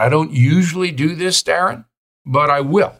I don't usually do this, Darren, but I will.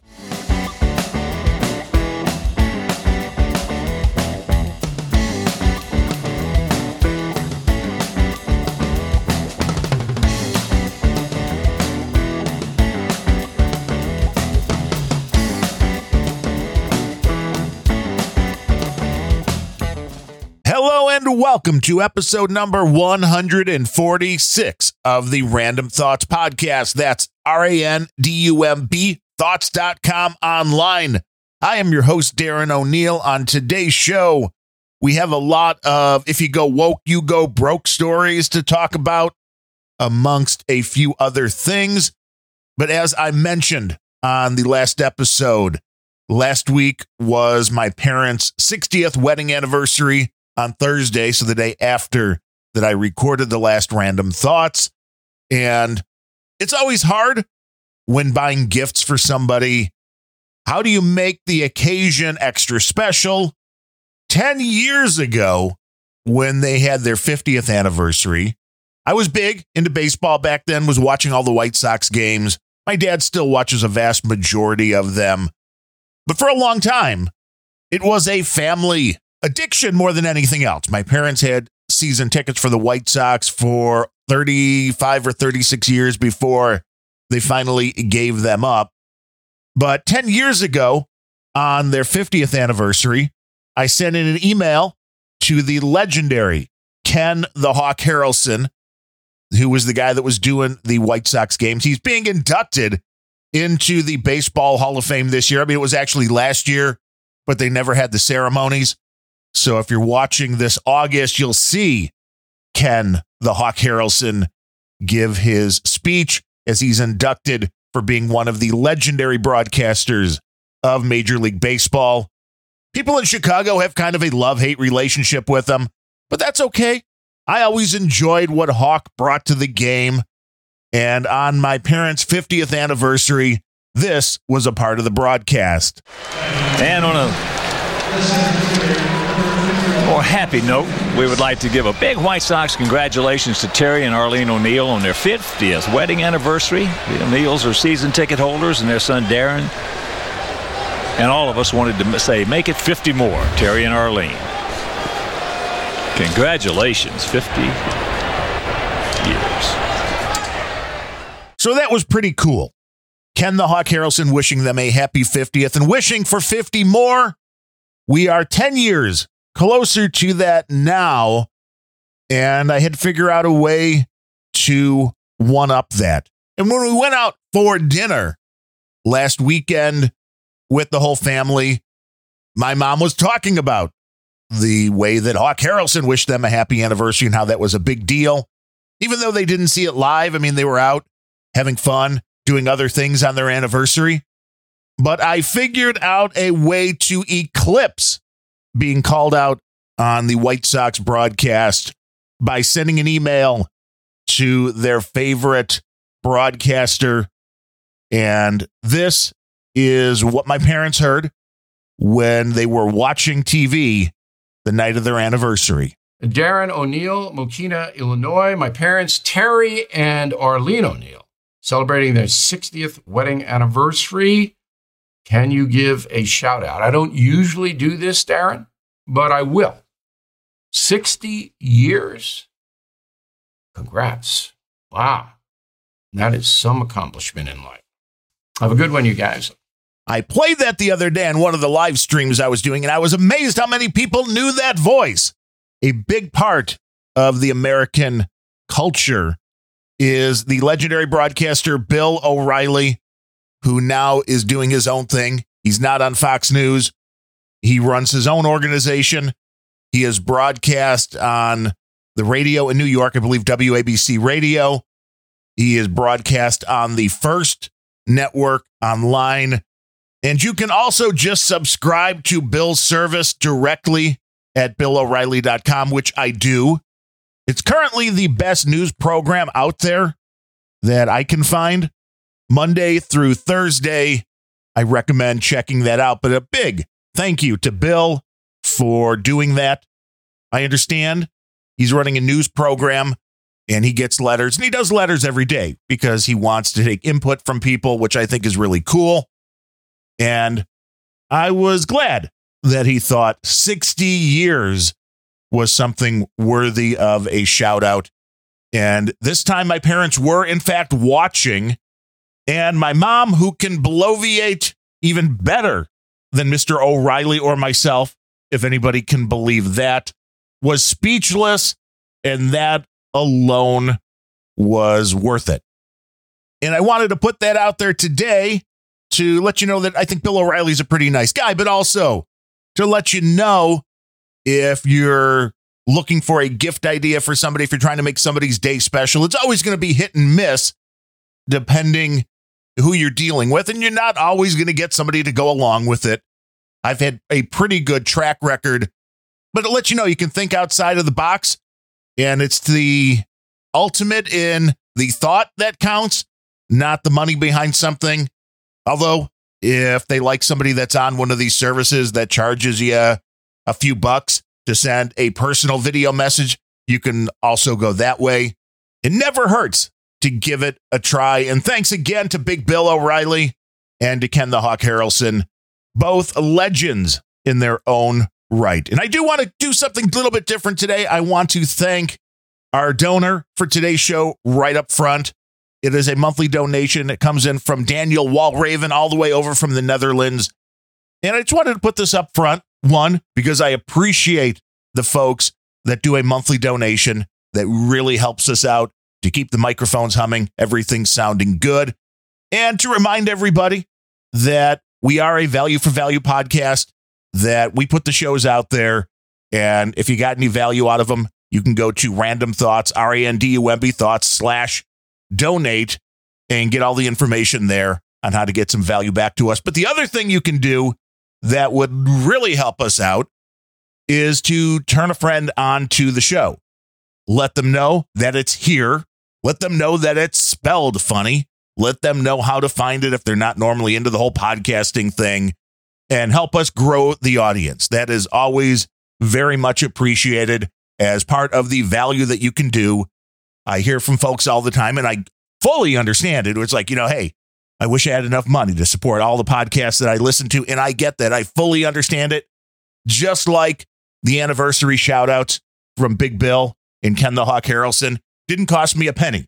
Welcome to episode number 146 of the Randumb Thoughts Podcast. That's R A N D U M B thoughts.com online. I am your host, Darren O'Neill. On today's show, we have a lot of if you go woke, you go broke stories to talk about, amongst a few other things. But as I mentioned on the last episode, last week was my parents' 60th wedding anniversary on Thursday, so the day after that I recorded the last random thoughts. And it's always hard when buying gifts for somebody. How do you make the occasion extra special? 10 years ago, when they had their 50th anniversary, I was big into baseball back then, was watching all the White Sox games. My dad still watches a vast majority of them. But for a long time, it was a family addiction more than anything else. My parents had season tickets for the White Sox for 35 or 36 years before they finally gave them up. But 10 years ago, on their 50th anniversary, I sent in an email to the legendary Ken the Hawk Harrelson, who was the guy that was doing the White Sox games. He's being inducted into the Baseball Hall of Fame this year. I mean, it was actually last year, but they never had the ceremonies. So if you're watching this August, you'll see Ken the Hawk Harrelson give his speech as he's inducted for being one of the legendary broadcasters of Major League Baseball. People in Chicago have kind of a love hate relationship with him, but that's okay. I always enjoyed what Hawk brought to the game. And on my parents' 50th anniversary, this was a part of the broadcast. And on a more happy note, we would like to give a big White Sox congratulations to Terry and Arlene O'Neill on their 50th wedding anniversary. The O'Neills are season ticket holders, and their son Darren. And all of us wanted to say, make it 50 more, Terry and Arlene. Congratulations, 50 years. So that was pretty cool. Ken the Hawk Harrelson wishing them a happy 50th and wishing for 50 more. We are 10 years closer to that now. And I had to figure out a way to one up that. And when we went out for dinner last weekend with the whole family, my mom was talking about the way that Hawk Harrelson wished them a happy anniversary and how that was a big deal. Even though they didn't see it live, I mean, they were out having fun, doing other things on their anniversary. But I figured out a way to eclipse being called out on the White Sox broadcast by sending an email to their favorite broadcaster. And this is what my parents heard when they were watching TV the night of their anniversary. Darren O'Neill, Mokena, Illinois. My parents, Terry and Arlene O'Neill, celebrating their 60th wedding anniversary. Can you give a shout out? I don't usually do this, Darren, but I will. 60 years? Congrats. Wow. That is some accomplishment in life. Have a good one, you guys. I played that the other day on one of the live streams I was doing, and I was amazed how many people knew that voice. A big part of the American culture is the legendary broadcaster Bill O'Reilly, who now is doing his own thing. He's not on Fox News. He runs his own organization. He is broadcast on the radio in New York, I believe WABC Radio. He is broadcast on the First Network online. And you can also just subscribe to Bill's service directly at BillO'Reilly.com, which I do. It's currently the best news program out there that I can find. Monday through Thursday, I recommend checking that out. But a big thank you to Bill for doing that. I understand he's running a news program and he gets letters and he does letters every day because he wants to take input from people, which I think is really cool. And I was glad that he thought 60 years was something worthy of a shout out. And this time, my parents were, in fact, watching. And my mom, who can bloviate even better than Mr. O'Reilly or myself, if anybody can believe that, was speechless. And that alone was worth it. And I wanted to put that out there today to let you know that I think Bill O'Reilly's a pretty nice guy, but also to let you know if you're looking for a gift idea for somebody, if you're trying to make somebody's day special, it's always going to be hit and miss depending who you're dealing with. And you're not always going to get somebody to go along with it. I've had a pretty good track record, but to let you know, you can think outside of the box. And it's the ultimate in the thought that counts, not the money behind something. Although, if they like somebody that's on one of these services that charges you a few bucks to send a personal video message, you can also go that way. It never hurts to give it a try. And thanks again to Big Bill O'Reilly and to Ken the Hawk Harrelson, both legends in their own right. And I do want to do something a little bit different today. I want to thank our donor for today's show right up front. It is a monthly donation. It comes in from Daniel Walraven all the way over from the Netherlands. And I just wanted to put this up front. One, because I appreciate the folks that do a monthly donation that really helps us out to keep the microphones humming, everything sounding good. And to remind everybody that we are a value for value podcast, that we put the shows out there. And if you got any value out of them, you can go to random thoughts, R A N D U M B thoughts slash donate and get all the information there on how to get some value back to us. But the other thing you can do that would really help us out is to turn a friend on to the show. Let them know that it's here. Let them know that it's spelled funny. Let them know how to find it if they're not normally into the whole podcasting thing and help us grow the audience. That is always very much appreciated as part of the value that you can do. I hear from folks all the time and I fully understand it. It's like, you know, hey, I wish I had enough money to support all the podcasts that I listen to. And I get that. I fully understand it. Just like the anniversary shout outs from Big Bill and Ken the Hawk Harrelson didn't cost me a penny.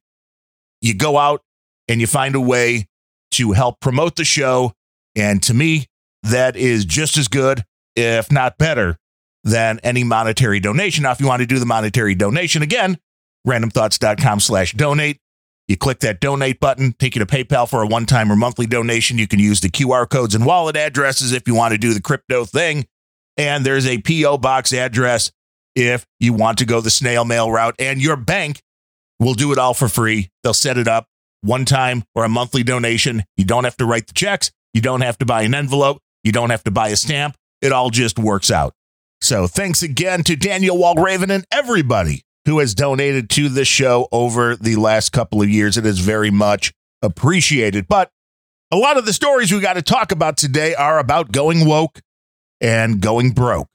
You go out and you find a way to help promote the show. And to me, that is just as good, if not better, than any monetary donation. Now, if you want to do the monetary donation again, randumbthoughts.com slash donate. You click that donate button, take you to PayPal for a one time or monthly donation. You can use the QR codes and wallet addresses if you want to do the crypto thing. And there's a P.O. box address if you want to go the snail mail route. And your bank will do it all for free. They'll set it up one time or a monthly donation. You don't have to write the checks. You don't have to buy an envelope. You don't have to buy a stamp. It all just works out. So thanks again to Daniel Walraven and everybody who has donated to the show over the last couple of years. It is very much appreciated. But a lot of the stories we got to talk about today are about going woke and going broke,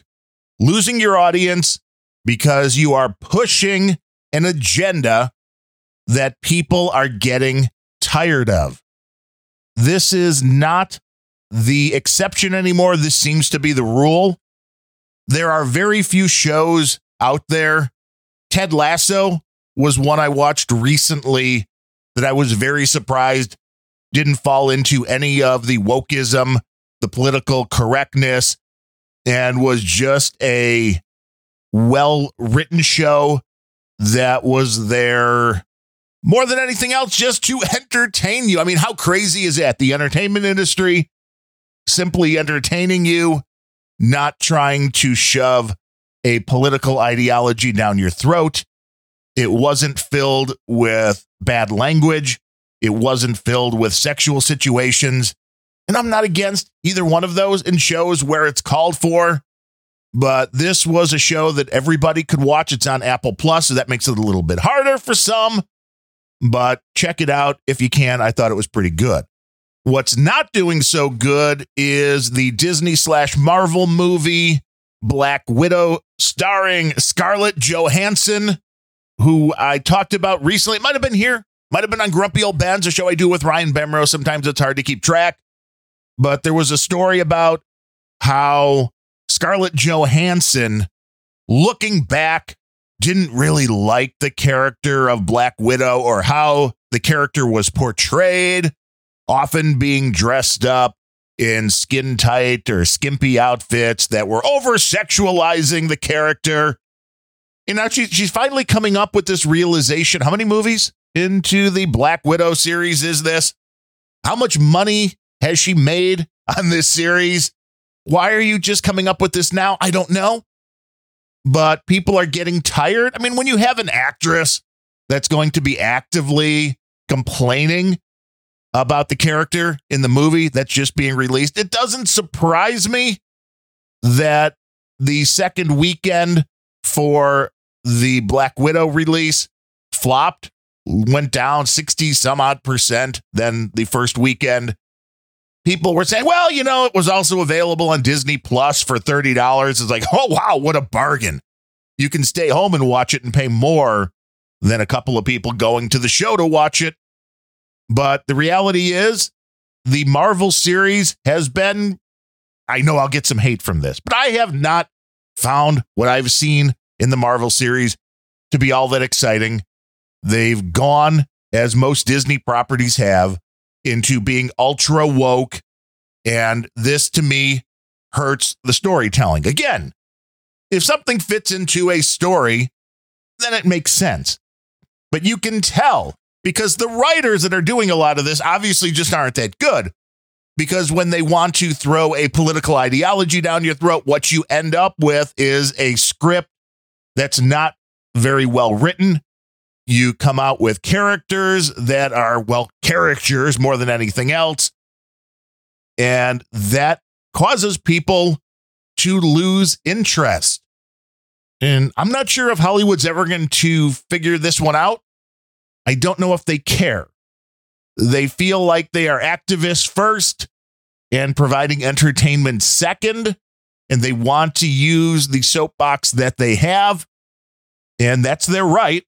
losing your audience because you are pushing an agenda that people are getting tired of. This is not the exception anymore. This seems to be the rule. There are very few shows out there Ted Lasso was one I watched recently that I was very surprised didn't fall into any of the wokeism, the political correctness, and was just a well written show that was there more than anything else just to entertain you. I mean, how crazy is that? The entertainment industry simply entertaining you, not trying to shove a political ideology down your throat. It wasn't filled with bad language. It wasn't filled with sexual situations. And I'm not against either one of those in shows where it's called for. But this was a show that everybody could watch. It's on Apple Plus, so that makes it a little bit harder for some. But check it out if you can. I thought it was pretty good. What's not doing so good is the Disney slash Marvel movie Black Widow, starring Scarlett Johansson, who I talked about recently. It might have been here, might have been on Grumpy Old Ben's, a show I do with Ryan Bemro. Sometimes it's hard to keep track. But there was a story about how Scarlett Johansson, looking back, didn't really like the character of Black Widow or how the character was portrayed, often being dressed up in skin tight or skimpy outfits that were over sexualizing the character. And now she, she's finally coming up with this realization. How many movies into the Black Widow series is this? How much money has she made on this series? Why are you just coming up with this now? I don't know. But people are getting tired. I mean, when you have an actress that's going to be actively complaining about the character in the movie that's just being released. It doesn't surprise me that the second weekend for the Black Widow release flopped, went down 60 some odd percent than the first weekend. People were saying, well, you know, it was also available on Disney Plus for $30. It's like, oh, wow, what a bargain. You can stay home and watch it and pay more than a couple of people going to the show to watch it but the reality is, the Marvel series has been, I know I'll get some hate from this, but I have not found what I've seen in the Marvel series to be all that exciting. They've gone, as most Disney properties have, into being ultra woke. And this to me hurts the storytelling. Again, if something fits into a story, then it makes sense. But you can tell because the writers that are doing a lot of this obviously just aren't that good. Because when they want to throw a political ideology down your throat, what you end up with is a script that's not very well written. You come out with characters that are, well, caricatures more than anything else. And that causes people to lose interest. And I'm not sure if Hollywood's ever going to figure this one out. I don't know if they care. They feel like they are activists first and providing entertainment second, and they want to use the soapbox that they have, and that's their right.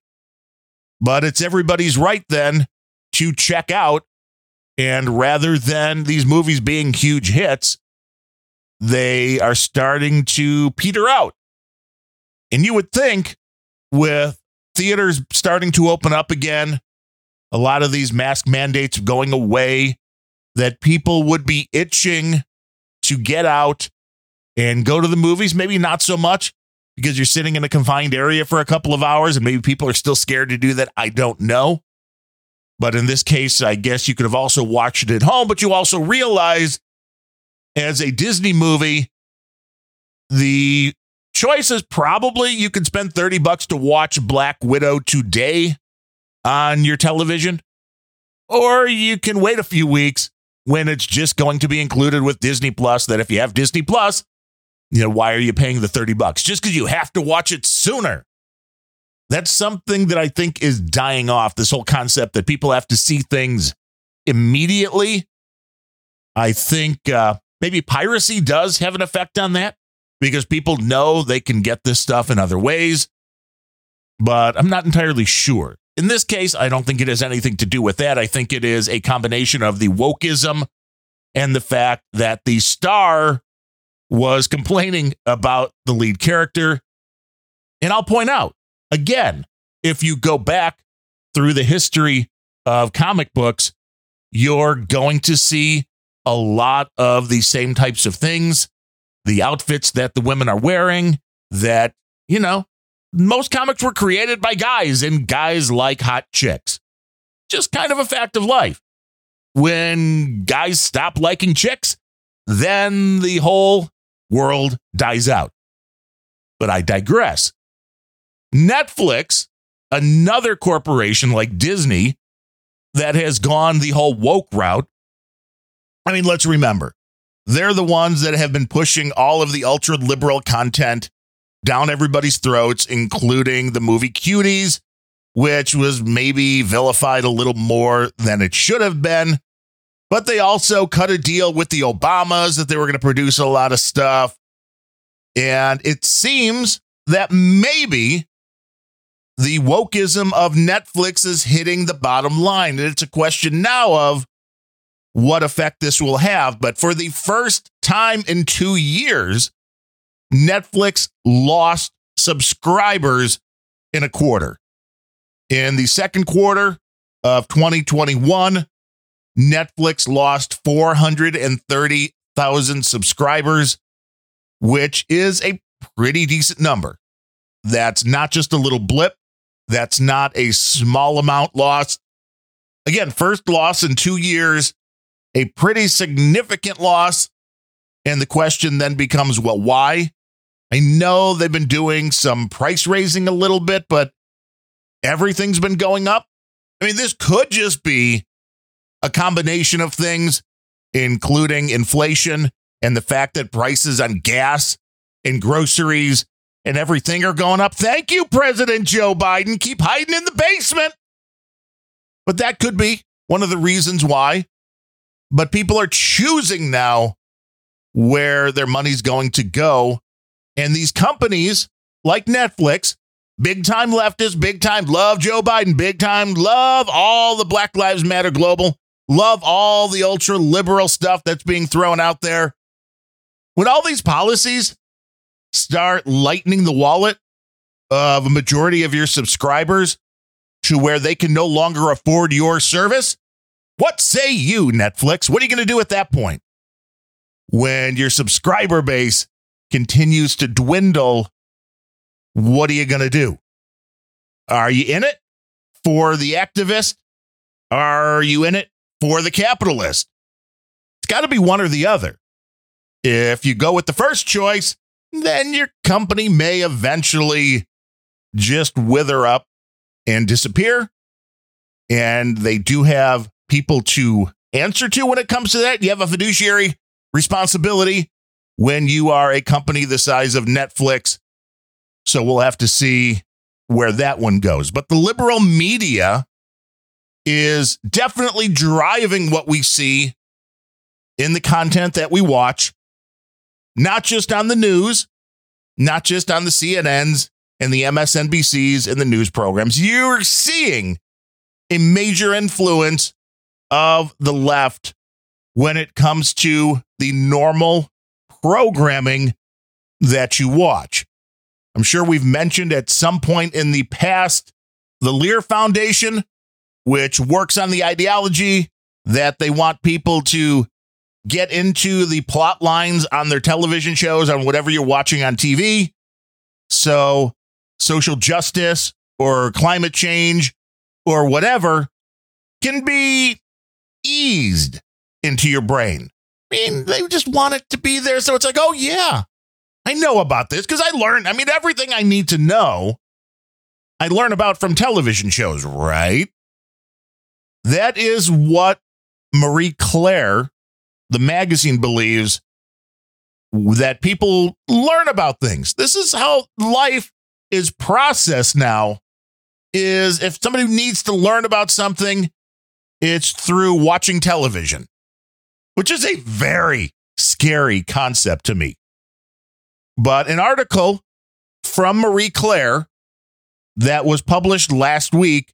But it's everybody's right then to check out. And rather than these movies being huge hits, they are starting to peter out. And you would think with theaters starting to open up again, a lot of these mask mandates going away, that people would be itching to get out and go to the movies. Maybe not so much because you're sitting in a confined area for a couple of hours and maybe people are still scared to do that. I don't know. But in this case, I guess you could have also watched it at home, but you also realize as a Disney movie, the choice is probably you can spend 30 bucks to watch Black Widow today on your television, or you can wait a few weeks when it's just going to be included with Disney Plus. That if you have Disney Plus, you know, why are you paying the 30 bucks? Just because you have to watch it sooner. That's something that I think is dying off this whole concept that people have to see things immediately. I think uh, maybe piracy does have an effect on that because people know they can get this stuff in other ways, but I'm not entirely sure. In this case, I don't think it has anything to do with that. I think it is a combination of the wokeism and the fact that the star was complaining about the lead character. And I'll point out again, if you go back through the history of comic books, you're going to see a lot of the same types of things the outfits that the women are wearing, that, you know, most comics were created by guys and guys like hot chicks. Just kind of a fact of life. When guys stop liking chicks, then the whole world dies out. But I digress. Netflix, another corporation like Disney that has gone the whole woke route. I mean, let's remember they're the ones that have been pushing all of the ultra liberal content down everybody's throats, including the movie Cuties, which was maybe vilified a little more than it should have been. But they also cut a deal with the Obamas that they were going to produce a lot of stuff. And it seems that maybe the wokeism of Netflix is hitting the bottom line. And it's a question now of what effect this will have. But for the first time in two years, Netflix lost subscribers in a quarter. In the second quarter of 2021, Netflix lost 430,000 subscribers, which is a pretty decent number. That's not just a little blip. That's not a small amount lost. Again, first loss in two years, a pretty significant loss. And the question then becomes well, why? I know they've been doing some price raising a little bit, but everything's been going up. I mean, this could just be a combination of things, including inflation and the fact that prices on gas and groceries and everything are going up. Thank you, President Joe Biden. Keep hiding in the basement. But that could be one of the reasons why. But people are choosing now where their money's going to go. And these companies like Netflix, big time leftists, big time love Joe Biden, big time love all the Black Lives Matter global, love all the ultra liberal stuff that's being thrown out there. When all these policies start lightening the wallet of a majority of your subscribers to where they can no longer afford your service? What say you, Netflix? What are you going to do at that point? When your subscriber base continues to dwindle, what are you going to do? Are you in it for the activist? Are you in it for the capitalist? It's got to be one or the other. If you go with the first choice, then your company may eventually just wither up and disappear. And they do have people to answer to when it comes to that. You have a fiduciary responsibility when you are a company the size of Netflix. So we'll have to see where that one goes. But the liberal media is definitely driving what we see in the content that we watch not just on the news, not just on the CNNs and the MSNBCs and the news programs. You're seeing a major influence of the left when it comes to the normal programming that you watch. I'm sure we've mentioned at some point in the past the Lear Foundation, which works on the ideology that they want people to get into the plot lines on their television shows, on whatever you're watching on TV. So, social justice or climate change or whatever can be eased into your brain. I mean, they just want it to be there. So it's like, oh, yeah, I know about this because I learned. I mean, everything I need to know, I learn about from television shows, right? That is what Marie Claire the magazine believes that people learn about things. This is how life is processed now is if somebody needs to learn about something, it's through watching television, which is a very scary concept to me. But an article from Marie Claire that was published last week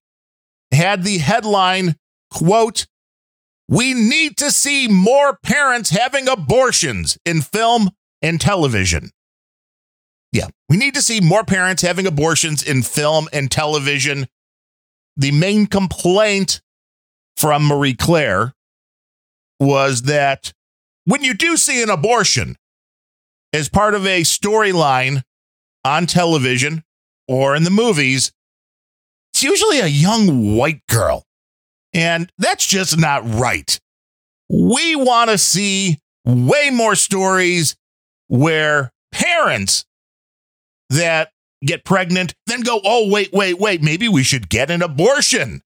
had the headline quote we need to see more parents having abortions in film and television. Yeah, we need to see more parents having abortions in film and television. The main complaint from Marie Claire was that when you do see an abortion as part of a storyline on television or in the movies, it's usually a young white girl and that's just not right. We want to see way more stories where parents that get pregnant then go, oh, wait, wait, wait, maybe we should get an abortion.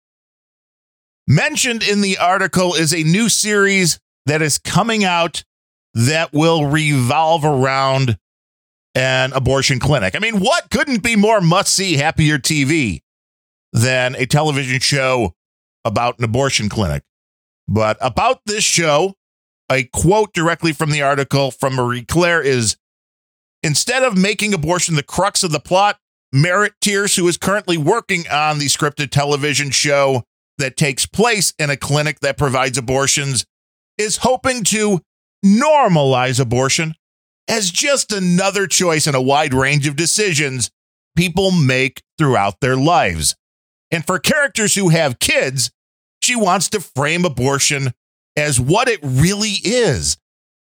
Mentioned in the article is a new series that is coming out that will revolve around an abortion clinic. I mean, what couldn't be more must see happier TV than a television show about an abortion clinic. But about this show, a quote directly from the article from Marie Claire is Instead of making abortion the crux of the plot, Merritt Tierce, who is currently working on the scripted television show that takes place in a clinic that provides abortions, is hoping to normalize abortion as just another choice in a wide range of decisions people make throughout their lives. And for characters who have kids, she wants to frame abortion as what it really is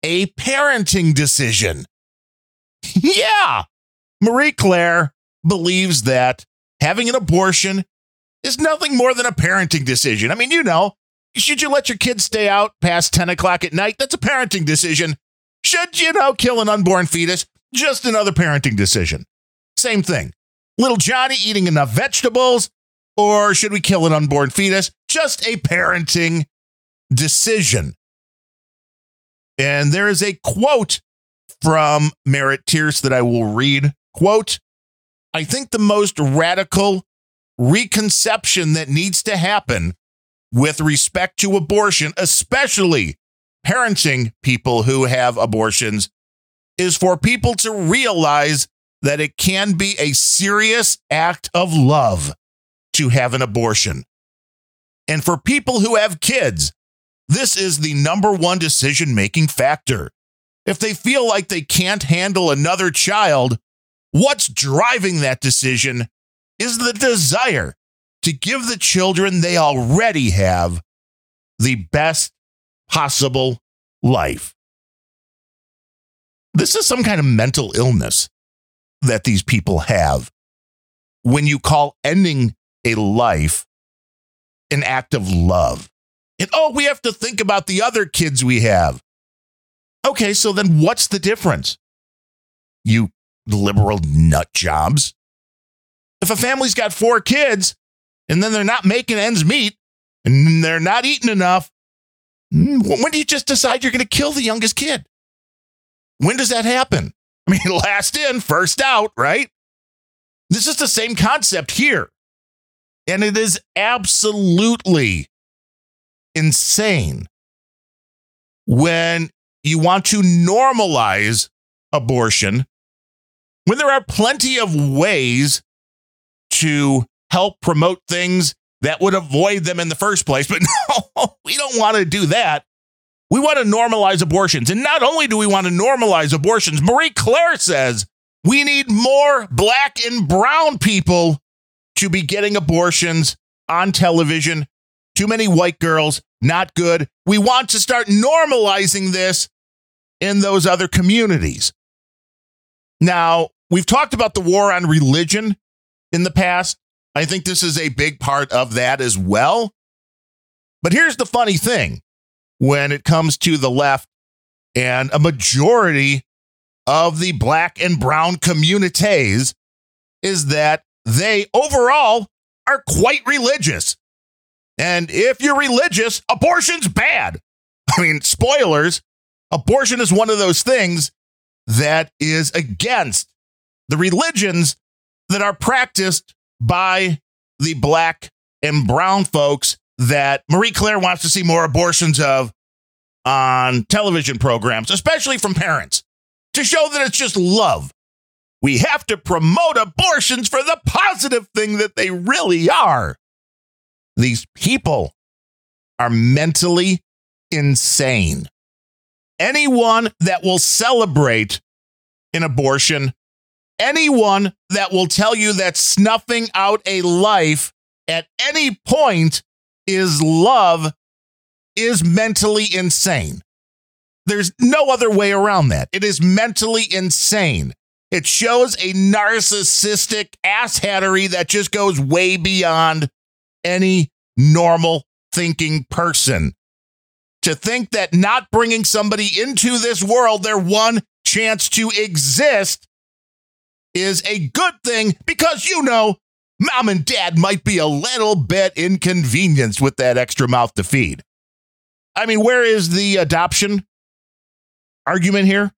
a parenting decision. yeah, Marie Claire believes that having an abortion is nothing more than a parenting decision. I mean, you know, should you let your kids stay out past 10 o'clock at night? That's a parenting decision. Should you know kill an unborn fetus? Just another parenting decision. Same thing. Little Johnny eating enough vegetables, or should we kill an unborn fetus? Just a parenting decision. And there is a quote from Merritt Tierce that I will read. Quote, I think the most radical reconception that needs to happen with respect to abortion, especially parenting people who have abortions, is for people to realize that it can be a serious act of love to have an abortion. And for people who have kids, this is the number one decision making factor. If they feel like they can't handle another child, what's driving that decision is the desire to give the children they already have the best possible life. This is some kind of mental illness that these people have when you call ending a life an act of love. And oh, we have to think about the other kids we have. Okay, so then what's the difference? You liberal nut jobs. If a family's got four kids and then they're not making ends meet and they're not eating enough, hmm, when do you just decide you're going to kill the youngest kid? When does that happen? I mean, last in, first out, right? This is the same concept here. And it is absolutely insane when you want to normalize abortion when there are plenty of ways to help promote things that would avoid them in the first place. But no, we don't want to do that. We want to normalize abortions. And not only do we want to normalize abortions, Marie Claire says we need more black and brown people to be getting abortions on television. Too many white girls, not good. We want to start normalizing this in those other communities. Now, we've talked about the war on religion in the past. I think this is a big part of that as well. But here's the funny thing when it comes to the left and a majority of the black and brown communities is that they overall are quite religious. And if you're religious, abortion's bad. I mean, spoilers, abortion is one of those things that is against the religions that are practiced by the black and brown folks that Marie Claire wants to see more abortions of on television programs, especially from parents, to show that it's just love. We have to promote abortions for the positive thing that they really are. These people are mentally insane. Anyone that will celebrate an abortion, anyone that will tell you that snuffing out a life at any point is love is mentally insane. There's no other way around that. It is mentally insane. It shows a narcissistic asshattery that just goes way beyond any normal thinking person. To think that not bringing somebody into this world, their one chance to exist, is a good thing because you know mom and dad might be a little bit inconvenienced with that extra mouth to feed. I mean, where is the adoption argument here?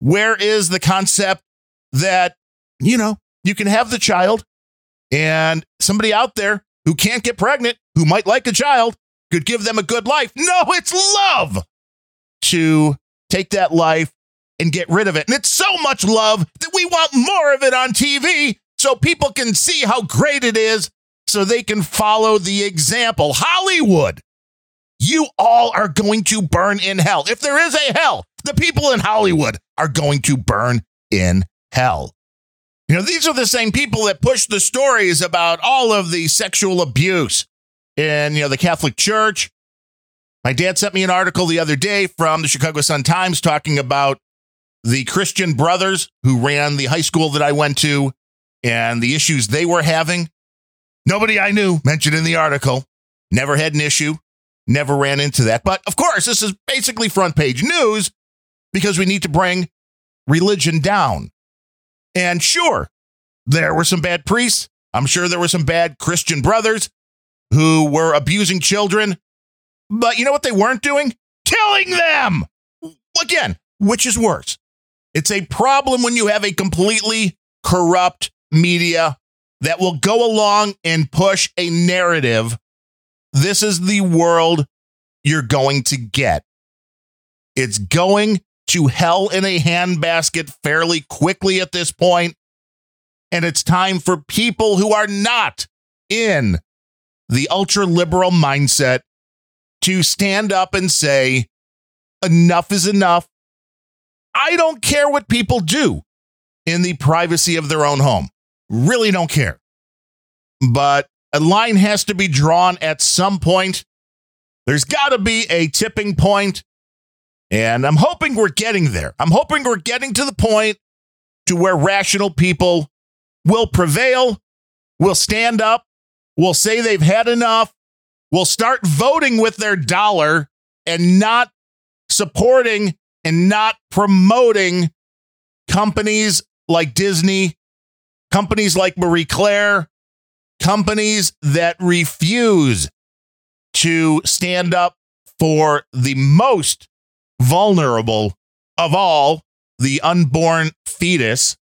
Where is the concept that, you know, you can have the child and somebody out there who can't get pregnant, who might like a child, could give them a good life? No, it's love to take that life and get rid of it. And it's so much love that we want more of it on TV so people can see how great it is so they can follow the example. Hollywood, you all are going to burn in hell. If there is a hell, the people in Hollywood are going to burn in hell. You know, these are the same people that push the stories about all of the sexual abuse in, you know, the Catholic Church. My dad sent me an article the other day from the Chicago Sun Times talking about the Christian brothers who ran the high school that I went to and the issues they were having. Nobody I knew mentioned in the article. Never had an issue. Never ran into that. But of course, this is basically front page news because we need to bring religion down. And sure, there were some bad priests. I'm sure there were some bad Christian brothers who were abusing children. But you know what they weren't doing? Killing them. Again, which is worse? It's a problem when you have a completely corrupt media that will go along and push a narrative. This is the world you're going to get. It's going to hell in a handbasket fairly quickly at this point, And it's time for people who are not in the ultra liberal mindset to stand up and say, enough is enough. I don't care what people do in the privacy of their own home. Really don't care. But a line has to be drawn at some point. There's got to be a tipping point, And I'm hoping we're getting there. I'm hoping we're getting to the point to where rational people will prevail, will stand up, will say they've had enough, will start voting with their dollar and not supporting and not promoting companies like Disney, companies like Marie Claire, companies that refuse to stand up for the most vulnerable of all, the unborn fetus.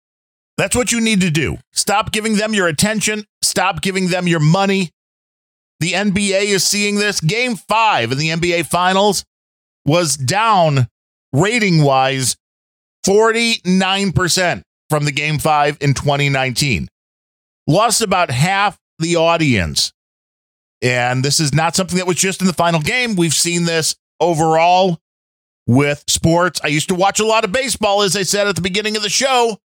That's what you need to do. Stop giving them your attention, stop giving them your money. The NBA is seeing this. Game five in the NBA Finals was down rating wise 49% from the game five in 2019. Lost about half the audience. And this is not something that was just in the final game. We've seen this overall with sports. I used to watch a lot of baseball, as I said at the beginning of the show.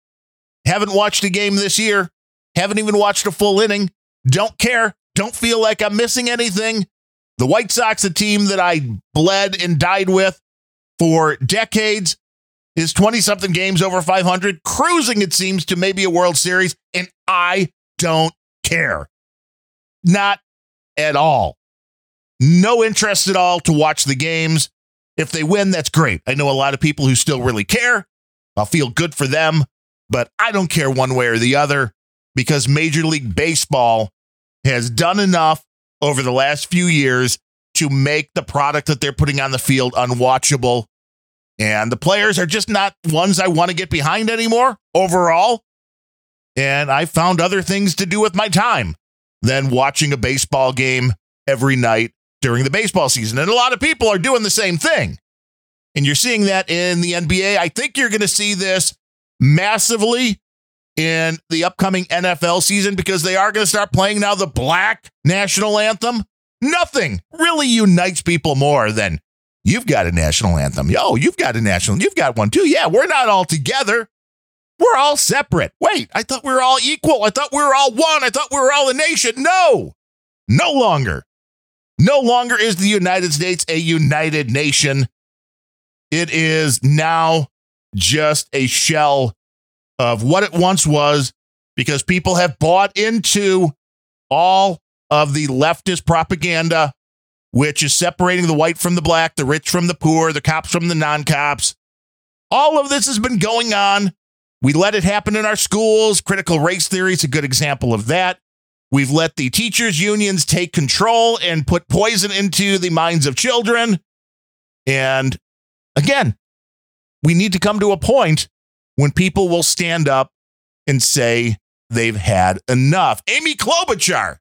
Haven't watched a game this year. Haven't even watched a full inning. Don't care. Don't feel like I'm missing anything. The White Sox, a team that I bled and died with for decades, is 20 something games over 500, cruising, it seems, to maybe a World Series. And I don't care. Not at all. No interest at all to watch the games. If they win, that's great. I know a lot of people who still really care. I'll feel good for them, but I don't care one way or the other because Major League Baseball has done enough over the last few years to make the product that they're putting on the field unwatchable. And the players are just not ones I want to get behind anymore overall. And I found other things to do with my time than watching a baseball game every night during the baseball season. And a lot of people are doing the same thing. And you're seeing that in the NBA. I think you're going to see this massively in the upcoming NFL season because they are going to start playing now the black national anthem. Nothing really unites people more than you've got a national anthem. Yo, you've got a national, you've got one too. Yeah, we're not all together. We're all separate. Wait, I thought we were all equal. I thought we were all one. I thought we were all a nation. No, no longer. No longer is the United States a united nation. It is now just a shell of what it once was because people have bought into all of the leftist propaganda, which is separating the white from the black, the rich from the poor, the cops from the non cops. All of this has been going on we let it happen in our schools. Critical race theory is a good example of that. We've let the teachers' unions take control and put poison into the minds of children. And again, we need to come to a point when people will stand up and say they've had enough. Amy Klobuchar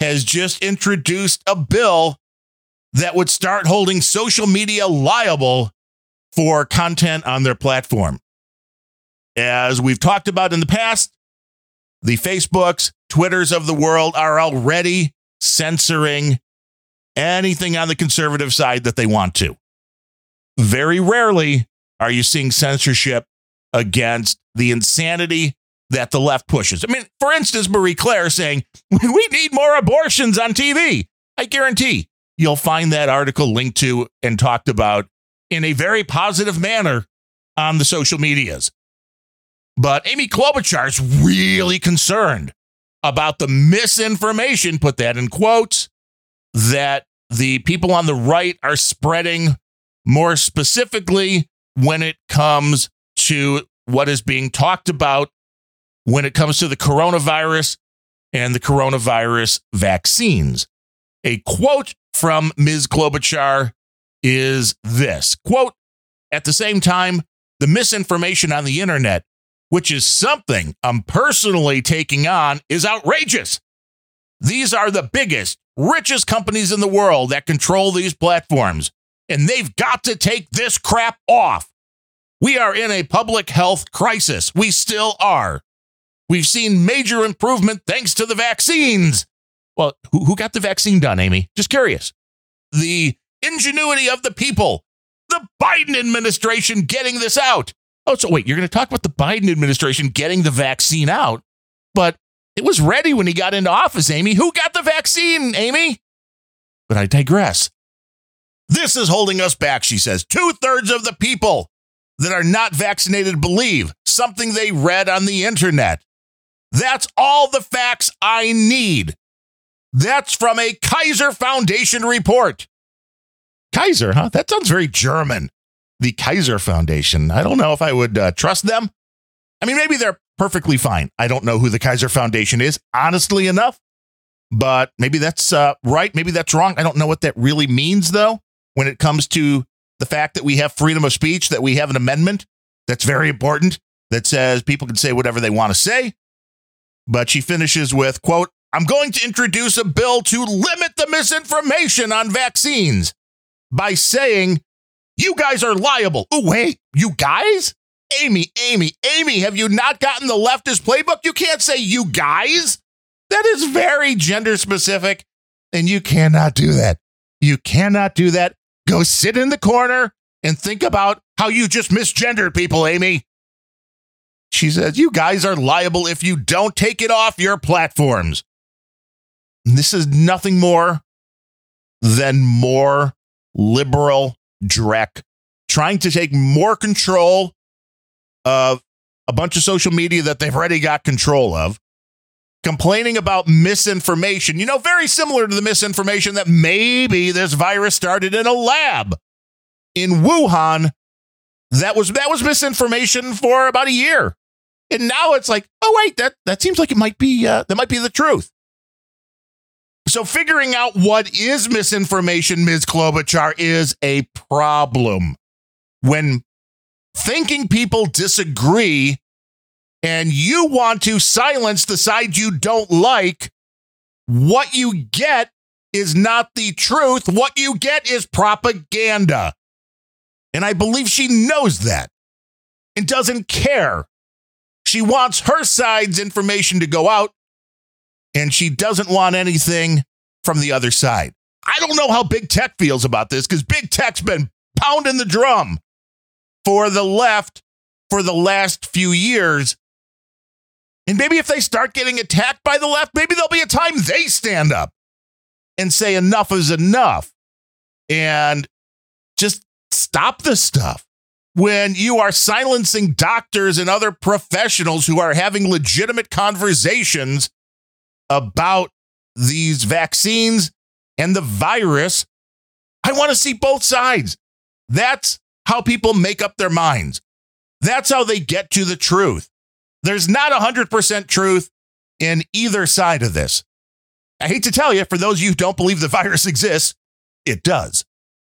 has just introduced a bill that would start holding social media liable for content on their platform. As we've talked about in the past, The Facebooks, Twitters of the world are already censoring anything on the conservative side that they want to. Very rarely are you seeing censorship against the insanity that the left pushes. I mean, for instance, Marie Claire saying, we need more abortions on TV. I guarantee you'll find that article linked to and talked about in a very positive manner on the social medias. But Amy Klobuchar is really concerned about the misinformation, put that in quotes, that the people on the right are spreading more specifically when it comes to what is being talked about when it comes to the coronavirus and the coronavirus vaccines. A quote from Ms. Klobuchar is this quote, at the same time, the misinformation on the internet, which is something I'm personally taking on, is outrageous. These are the biggest, richest companies in the world that control these platforms, and they've got to take this crap off. We are in a public health crisis. We still are. We've seen major improvement thanks to the vaccines. Well, who, who got the vaccine done, Amy? Just curious. The ingenuity of the people, the Biden administration getting this out. Oh, so wait, you're going to talk about the Biden administration getting the vaccine out, but it was ready when he got into office, Amy. Who got the vaccine, Amy? But I digress. This is holding us back, she says. Two thirds of the people that are not vaccinated believe something they read on the internet. That's all the facts I need. That's from a Kaiser Foundation report. Kaiser, huh? That sounds very German. The Kaiser Foundation. I don't know if I would uh, trust them. I mean, maybe they're perfectly fine. I don't know who the Kaiser Foundation is, honestly enough, but maybe that's uh, right. Maybe that's wrong. I don't know what that really means, though, when it comes to the fact that we have freedom of speech, that we have an amendment that's very important that says people can say whatever they want to say. But she finishes with, quote, I'm going to introduce a bill to limit the misinformation on vaccines by saying, you guys are liable. Oh, wait, you guys? Amy, Amy, Amy, have you not gotten the leftist playbook? You can't say you guys. That is very gender specific, and you cannot do that. You cannot do that. Go sit in the corner and think about how you just misgendered people, Amy. She says, You guys are liable if you don't take it off your platforms. This is nothing more than more liberal dreck trying to take more control of a bunch of social media that they've already got control of, complaining about misinformation, you know, very similar to the misinformation that maybe this virus started in a lab in Wuhan. That was that was misinformation for about a year. And now it's like, oh wait, that that seems like it might be uh, that might be the truth. So figuring out what is misinformation, Ms. Klobuchar, is a problem. When thinking people disagree and you want to silence the side you don't like, what you get is not the truth. What you get is propaganda. And I believe she knows that and doesn't care she wants her side's information to go out, and she doesn't want anything from the other side. I don't know how big tech feels about this because big tech's been pounding the drum for the left for the last few years. And maybe if they start getting attacked by the left, maybe there'll be a time they stand up and say enough is enough and just stop this stuff when you are silencing doctors and other professionals who are having legitimate conversations about these vaccines and the virus. I want to see both sides. That's how people make up their minds. That's how they get to the truth. There's not 100% truth in either side of this. I hate to tell you, for those of you who don't believe the virus exists, it does.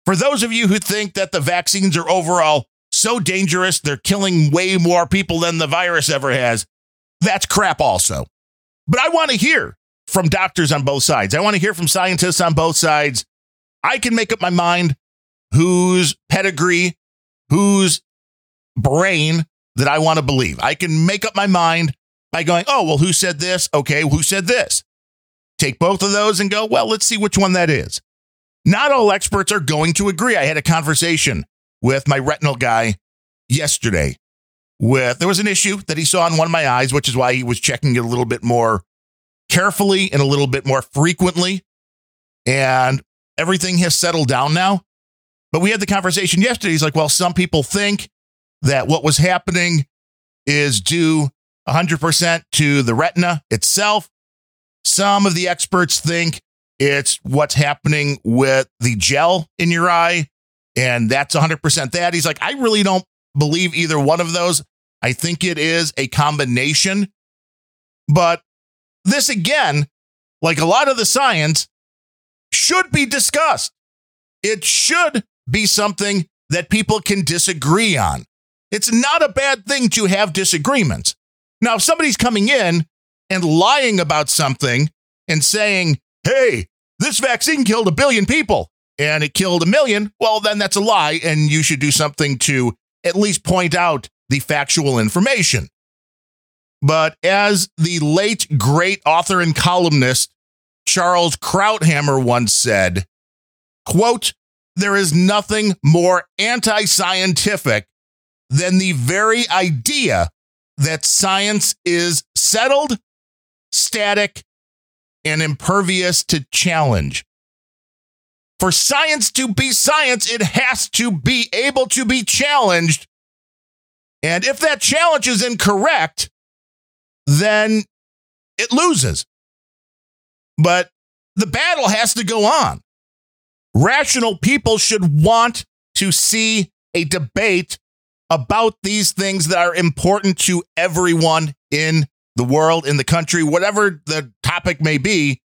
For those of you who think that the vaccines are overall so dangerous, they're killing way more people than the virus ever has. That's crap, also. But I want to hear from doctors on both sides. I want to hear from scientists on both sides. I can make up my mind whose pedigree, whose brain that I want to believe. I can make up my mind by going, oh, well, who said this? Okay, who said this? Take both of those and go, well, let's see which one that is. Not all experts are going to agree. I had a conversation with my retinal guy yesterday with there was an issue that he saw in one of my eyes, which is why he was checking it a little bit more carefully and a little bit more frequently. And everything has settled down now. But we had the conversation yesterday. He's like, well, some people think that what was happening is due 100% to the retina itself. Some of the experts think it's what's happening with the gel in your eye, and that's 100% that. He's like, I really don't believe either one of those. I think it is a combination. But this again, like a lot of the science, should be discussed. It should be something that people can disagree on. It's not a bad thing to have disagreements. Now, if somebody's coming in and lying about something and saying, hey, this vaccine killed a billion people and it killed a million, well, then that's a lie. And you should do something to at least point out the factual information. But as the late great author and columnist Charles Krauthammer once said, quote, there is nothing more anti scientific than the very idea that science is settled, static, and impervious to challenge. For science to be science, it has to be able to be challenged. And if that challenge is incorrect, then it loses. But the battle has to go on. Rational people should want to see a debate about these things that are important to everyone in the world, in the country, whatever the topic may be.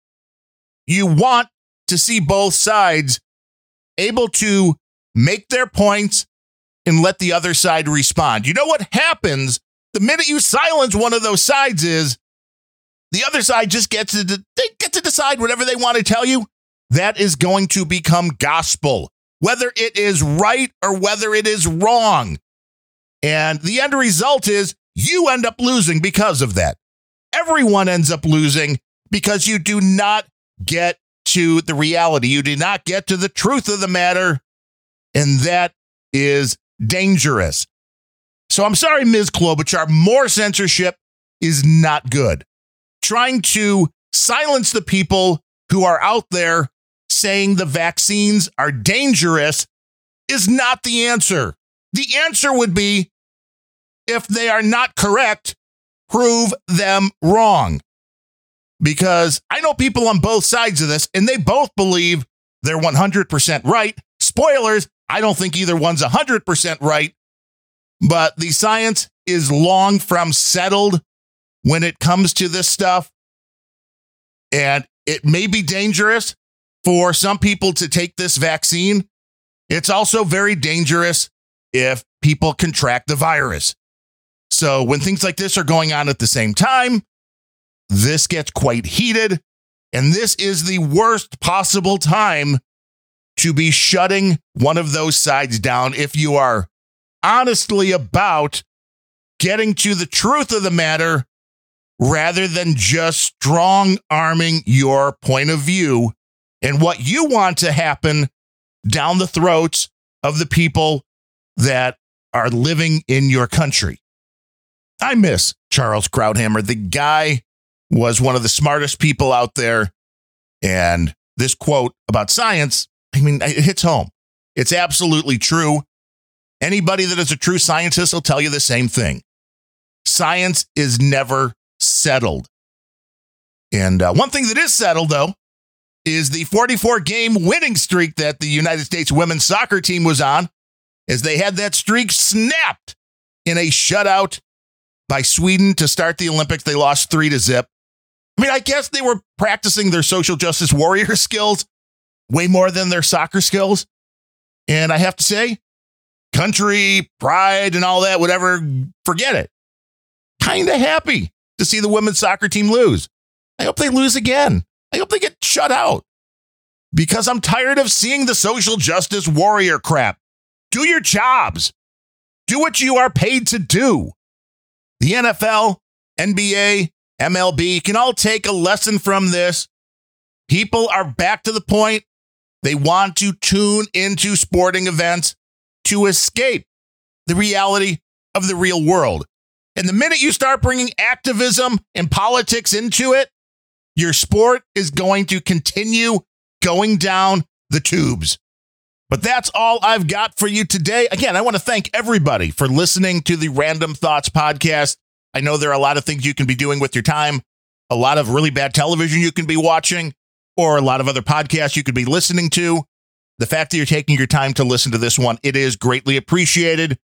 You want to see both sides able to make their points and let the other side respond. You know what happens the minute you silence one of those sides is the other side just gets to they get to decide whatever they want to tell you. That is going to become gospel, whether it is right or whether it is wrong. And the end result is you end up losing because of that. Everyone ends up losing because you do not get to the reality. You do not get to the truth of the matter. And that is dangerous. So I'm sorry, Ms. Klobuchar, more censorship is not good. Trying to silence the people who are out there saying the vaccines are dangerous is not the answer. The answer would be if they are not correct, prove them wrong. Because I know people on both sides of this, and they both believe they're 100% right. Spoilers, I don't think either one's 100% right, but the science is long from settled when it comes to this stuff. And it may be dangerous for some people to take this vaccine. It's also very dangerous if people contract the virus. So when things like this are going on at the same time, this gets quite heated. And this is the worst possible time to be shutting one of those sides down if you are honestly about getting to the truth of the matter rather than just strong arming your point of view and what you want to happen down the throats of the people that are living in your country. I miss Charles Krauthammer. The guy was one of the smartest people out there. And this quote about science, I mean, it hits home. It's absolutely true. Anybody that is a true scientist will tell you the same thing. Science is never settled. And uh, one thing that is settled, though, is the 44 game winning streak that the United States women's soccer team was on, as they had that streak snapped in a shutout by Sweden to start the Olympics. They lost three to zip. I mean, I guess they were practicing their social justice warrior skills way more than their soccer skills. And I have to say, country, pride, and all that, whatever, forget it. Kind of happy to see the women's soccer team lose. I hope they lose again. I hope they get shut out because I'm tired of seeing the social justice warrior crap. Do your jobs, do what you are paid to do. The NFL, NBA, MLB can all take a lesson from this. People are back to the point. They want to tune into sporting events to escape the reality of the real world. And the minute you start bringing activism and politics into it, your sport is going to continue going down the tubes. But that's all I've got for you today. Again, I want to thank everybody for listening to the Randumb Thoughts podcast. I know there are a lot of things you can be doing with your time, a lot of really bad television you can be watching, or a lot of other podcasts you could be listening to. The fact that you're taking your time to listen to this one, it is greatly appreciated.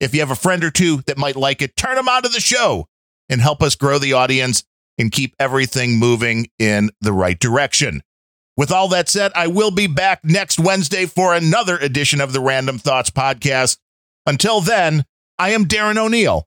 If you have a friend or two that might like it, turn them onto the show and help us grow the audience and keep everything moving in the right direction. With all that said, I will be back next Wednesday for another edition of the Randumb Thoughts podcast. Until then, I am Darren O'Neill.